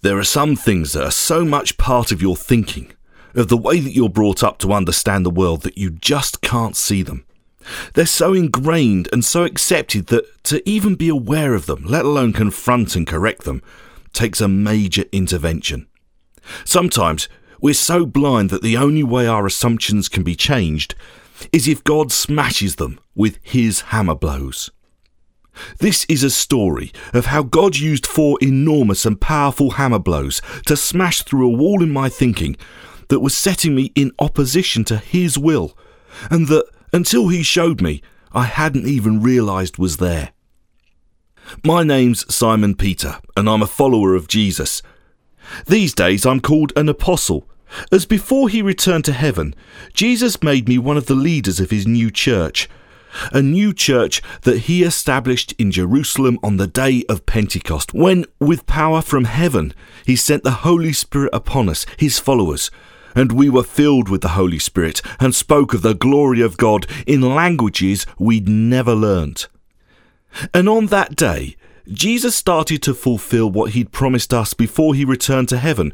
There are some things that are so much part of your thinking, of the way that you're brought up to understand the world, that you just can't see them. They're so ingrained and so accepted that to even be aware of them, let alone confront and correct them, takes a major intervention. Sometimes we're so blind that the only way our assumptions can be changed is if God smashes them with his hammer blows. This is a story of how God used four enormous and powerful hammer blows to smash through a wall in my thinking that was setting me in opposition to His will, and that, until He showed me, I hadn't even realised was there. My name's Simon Peter, and I'm a follower of Jesus. These days I'm called an apostle, as before he returned to heaven, Jesus made me one of the leaders of his new church, a new church that he established in Jerusalem on the day of Pentecost, when, with power from heaven, he sent the Holy Spirit upon us, his followers, and we were filled with the Holy Spirit and spoke of the glory of God in languages we'd never learnt. And on that day, Jesus started to fulfill what he'd promised us before he returned to heaven.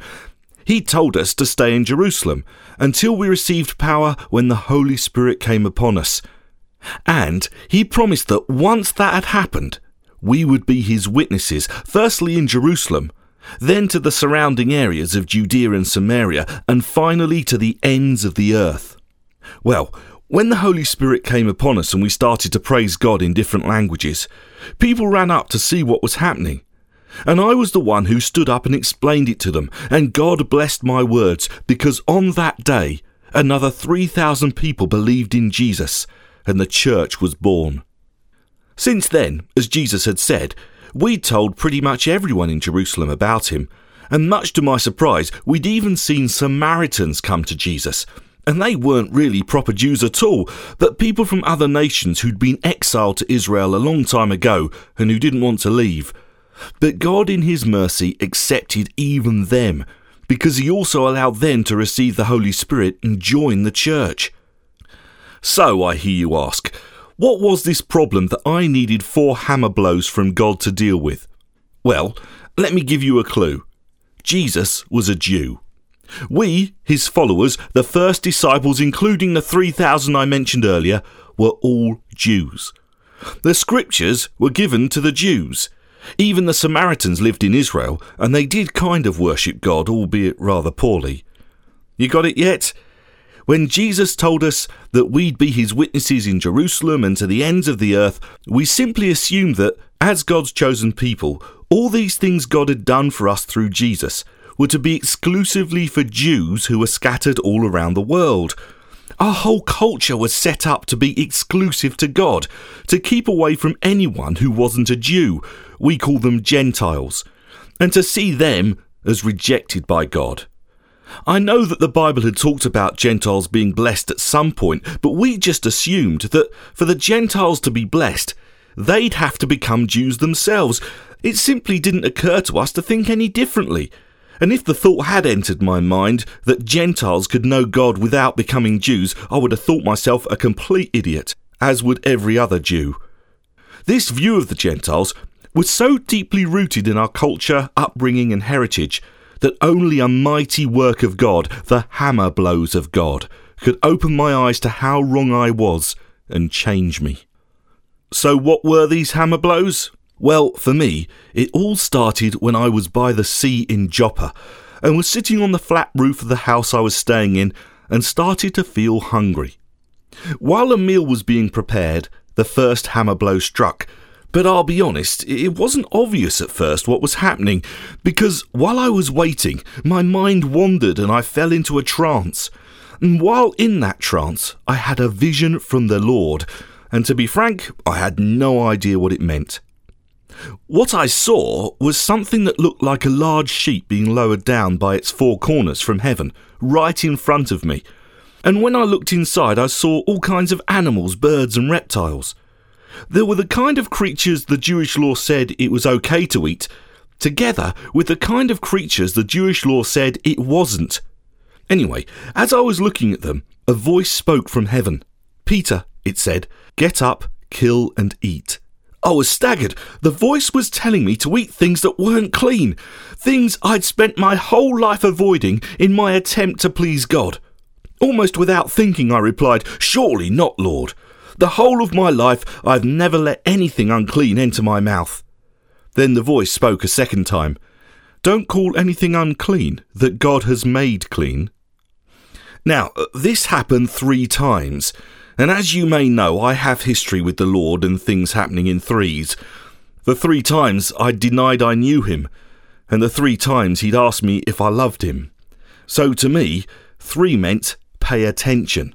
He told us to stay in Jerusalem until we received power when the Holy Spirit came upon us. And he promised that once that had happened, we would be his witnesses, firstly in Jerusalem, then to the surrounding areas of Judea and Samaria, and finally to the ends of the earth. Well, when the Holy Spirit came upon us and we started to praise God in different languages, people ran up to see what was happening. And I was the one who stood up and explained it to them, and God blessed my words, because on that day, another 3,000 people believed in Jesus, and the church was born. Since then, as Jesus had said, we'd told pretty much everyone in Jerusalem about him, and much to my surprise, we'd even seen Samaritans come to Jesus. And they weren't really proper Jews at all, but people from other nations who'd been exiled to Israel a long time ago and who didn't want to leave. But God, in His mercy, accepted even them, because He also allowed them to receive the Holy Spirit and join the church. So, I hear you ask, what was this problem that I needed four hammer blows from God to deal with? Well, let me give you a clue. Jesus was a Jew. We, his followers, the first disciples, including the 3,000 I mentioned earlier, were all Jews. The scriptures were given to the Jews. Even the Samaritans lived in Israel, and they did kind of worship God, albeit rather poorly. You got it yet? When Jesus told us that we'd be his witnesses in Jerusalem and to the ends of the earth, we simply assumed that, as God's chosen people, all these things God had done for us through Jesus were to be exclusively for Jews who were scattered all around the world. Our whole culture was set up to be exclusive to God, to keep away from anyone who wasn't a Jew. We call them Gentiles, and to see them as rejected by God. I know that the Bible had talked about Gentiles being blessed at some point, but we just assumed that for the Gentiles to be blessed, they'd have to become Jews themselves. It simply didn't occur to us to think any differently. And if the thought had entered my mind that Gentiles could know God without becoming Jews, I would have thought myself a complete idiot, as would every other Jew. This view of the Gentiles was so deeply rooted in our culture, upbringing, and heritage that only a mighty work of God, the hammer blows of God, could open my eyes to how wrong I was and change me. So, what were these hammer blows? Well, for me, it all started when I was by the sea in Joppa and was sitting on the flat roof of the house I was staying in and started to feel hungry. While a meal was being prepared, the first hammer blow struck, but I'll be honest, it wasn't obvious at first what was happening, because while I was waiting, my mind wandered and I fell into a trance. And while in that trance, I had a vision from the Lord, and to be frank, I had no idea what it meant. What I saw was something that looked like a large sheet being lowered down by its four corners from heaven, right in front of me. And when I looked inside, I saw all kinds of animals, birds, and reptiles. There were the kind of creatures the Jewish law said it was okay to eat, together with the kind of creatures the Jewish law said it wasn't. Anyway, as I was looking at them, a voice spoke from heaven. Peter, it said, get up, kill, and eat. I was staggered. The voice was telling me to eat things that weren't clean, things I'd spent my whole life avoiding in my attempt to please God. Almost without thinking, I replied, Surely not, Lord. The whole of my life I've never let anything unclean enter my mouth. Then the voice spoke a second time. Don't call anything unclean that God has made clean. Now, uh, this happened three times, and as you may know, I have history with the Lord and things happening in threes. The three times I denied I knew him, and the three times he'd asked me if I loved him. So to me, three meant pay attention.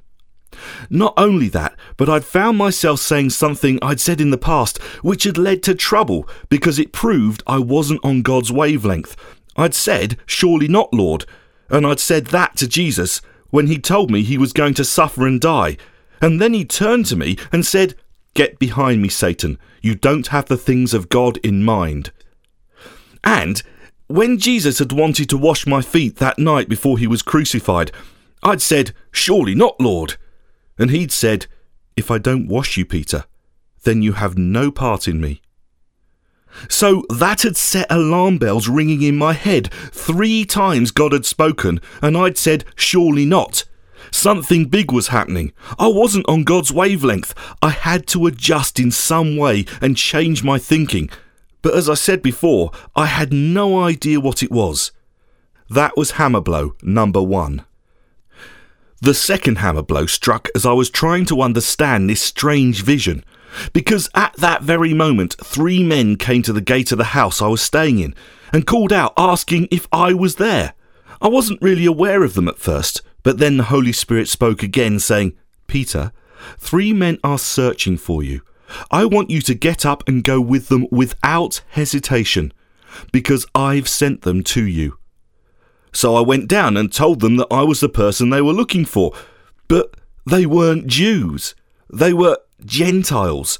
Not only that, but I'd found myself saying something I'd said in the past, which had led to trouble because it proved I wasn't on God's wavelength. I'd said, Surely not, Lord, and I'd said that to Jesus when he told me he was going to suffer and die. And then he turned to me and said, Get behind me, Satan. You don't have the things of God in mind. And when Jesus had wanted to wash my feet that night before he was crucified, I'd said, Surely not, Lord. And he'd said, If I don't wash you, Peter, then you have no part in me. So that had set alarm bells ringing in my head. Three times God had spoken, and I'd said, Surely not. Something big was happening. I wasn't on God's wavelength. I had to adjust in some way and change my thinking. But as I said before, I had no idea what it was. That was hammer blow number one. The second hammer blow struck as I was trying to understand this strange vision, because at that very moment three men came to the gate of the house I was staying in and called out asking if I was there. I wasn't really aware of them at first, but then the Holy Spirit spoke again, saying, Peter, three men are searching for you. I want you to get up and go with them without hesitation, because I've sent them to you. So I went down and told them that I was the person they were looking for. But they weren't Jews, they were Gentiles.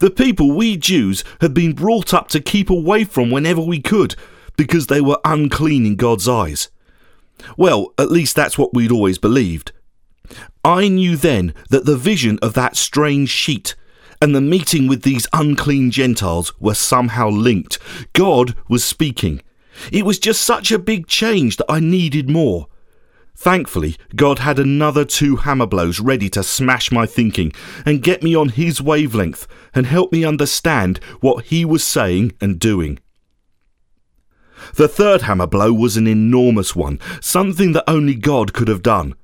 The people we Jews had been brought up to keep away from whenever we could, because they were unclean in God's eyes. Well, at least that's what we'd always believed. I knew then that the vision of that strange sheet and the meeting with these unclean Gentiles were somehow linked. God was speaking, it was just such a big change that I needed more. Thankfully, God had another two hammer blows ready to smash my thinking and get me on His wavelength and help me understand what He was saying and doing. The third hammer blow was an enormous one, something that only God could have done.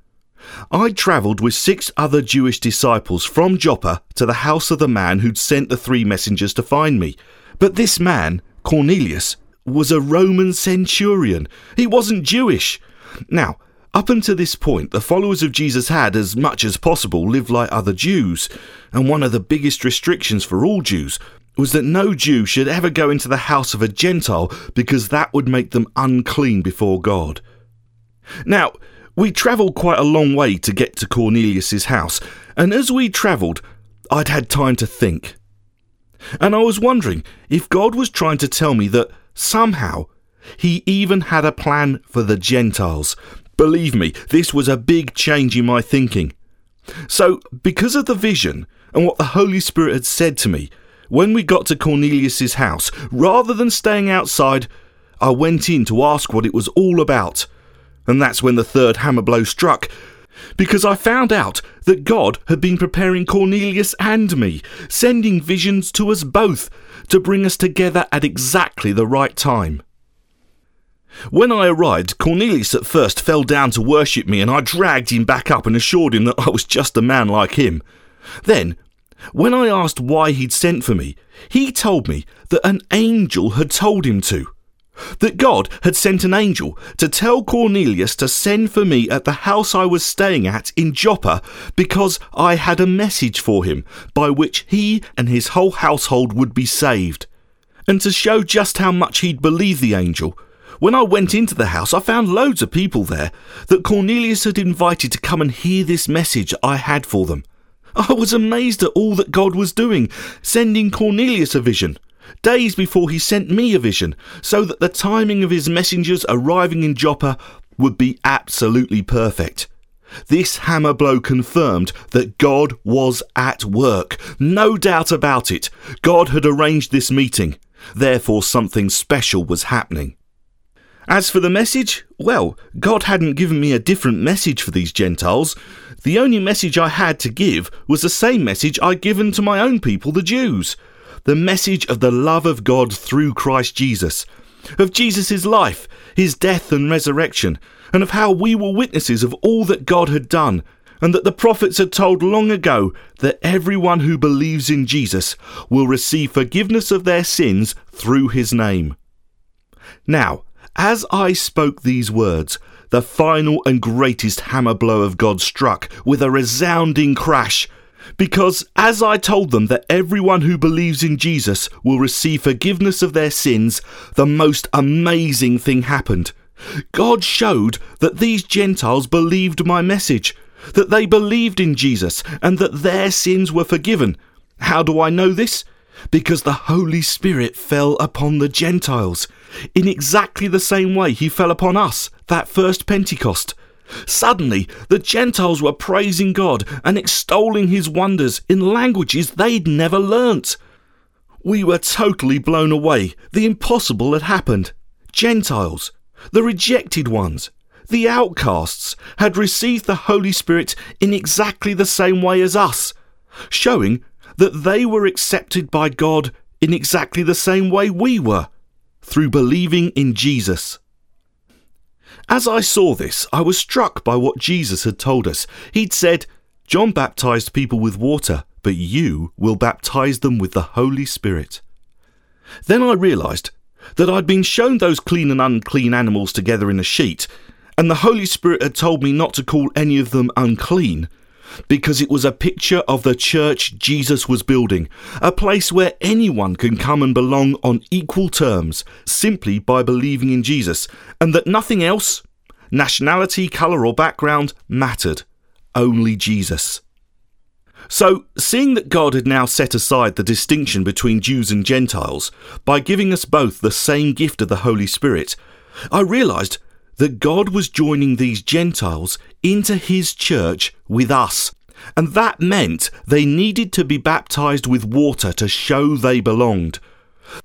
I travelled with six other Jewish disciples from Joppa to the house of the man who'd sent the three messengers to find me. But this man, Cornelius, was a Roman centurion. He wasn't Jewish. Now, up until this point, the followers of Jesus had, as much as possible, lived like other Jews, and one of the biggest restrictions for all Jews was that no Jew should ever go into the house of a Gentile because that would make them unclean before God. Now, we travelled quite a long way to get to Cornelius's house, and as we travelled, I'd had time to think. And I was wondering if God was trying to tell me that Somehow, he even had a plan for the Gentiles. Believe me, this was a big change in my thinking. So, because of the vision and what the Holy Spirit had said to me, when we got to Cornelius's house, rather than staying outside, I went in to ask what it was all about. And that's when the third hammer blow struck, because I found out that God had been preparing Cornelius and me, sending visions to us both to bring us together at exactly the right time. When I arrived, Cornelius at first fell down to worship me, and I dragged him back up and assured him that I was just a man like him. Then, when I asked why he'd sent for me, he told me that an angel had told him to that God had sent an angel to tell Cornelius to send for me at the house I was staying at in Joppa because I had a message for him by which he and his whole household would be saved. And to show just how much he'd believed the angel, when I went into the house, I found loads of people there that Cornelius had invited to come and hear this message I had for them. I was amazed at all that God was doing, sending Cornelius a vision days before he sent me a vision, so that the timing of his messengers arriving in Joppa would be absolutely perfect. This hammer blow confirmed that God was at work. No doubt about it. God had arranged this meeting. Therefore, something special was happening. As for the message, well, God hadn't given me a different message for these Gentiles. The only message I had to give was the same message I'd given to my own people, the Jews. The message of the love of God through Christ Jesus, of Jesus' life, his death and resurrection, and of how we were witnesses of all that God had done, and that the prophets had told long ago that everyone who believes in Jesus will receive forgiveness of their sins through his name. Now, as I spoke these words, the final and greatest hammer blow of God struck with a resounding crash. Because as I told them that everyone who believes in Jesus will receive forgiveness of their sins, the most amazing thing happened. God showed that these Gentiles believed my message, that they believed in Jesus, and that their sins were forgiven. How do I know this? Because the Holy Spirit fell upon the Gentiles in exactly the same way he fell upon us that first Pentecost. Suddenly, the Gentiles were praising God and extolling his wonders in languages they'd never learnt. We were totally blown away. The impossible had happened. Gentiles, the rejected ones, the outcasts, had received the Holy Spirit in exactly the same way as us, showing that they were accepted by God in exactly the same way we were, through believing in Jesus. As I saw this, I was struck by what Jesus had told us. He'd said, John baptized people with water, but you will baptize them with the Holy Spirit. Then I realized that I'd been shown those clean and unclean animals together in a sheet, and the Holy Spirit had told me not to call any of them unclean, because it was a picture of the church Jesus was building, a place where anyone can come and belong on equal terms simply by believing in Jesus, and that nothing else, nationality, colour, or background, mattered. Only Jesus. So, seeing that God had now set aside the distinction between Jews and Gentiles by giving us both the same gift of the Holy Spirit, I realised that God was joining these Gentiles into his church with us. And that meant they needed to be baptized with water to show they belonged.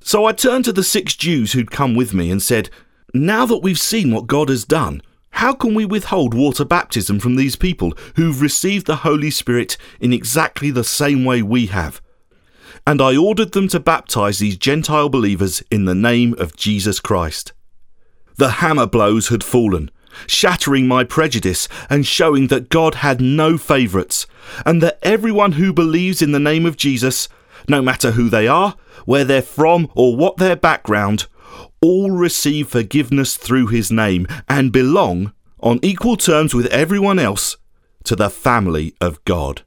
So I turned to the six Jews who'd come with me and said, Now that we've seen what God has done, how can we withhold water baptism from these people who've received the Holy Spirit in exactly the same way we have? And I ordered them to baptize these Gentile believers in the name of Jesus Christ. The hammer blows had fallen, shattering my prejudice and showing that God had no favourites, and that everyone who believes in the name of Jesus, no matter who they are, where they're from, or what their background, all receive forgiveness through his name and belong, on equal terms with everyone else, to the family of God.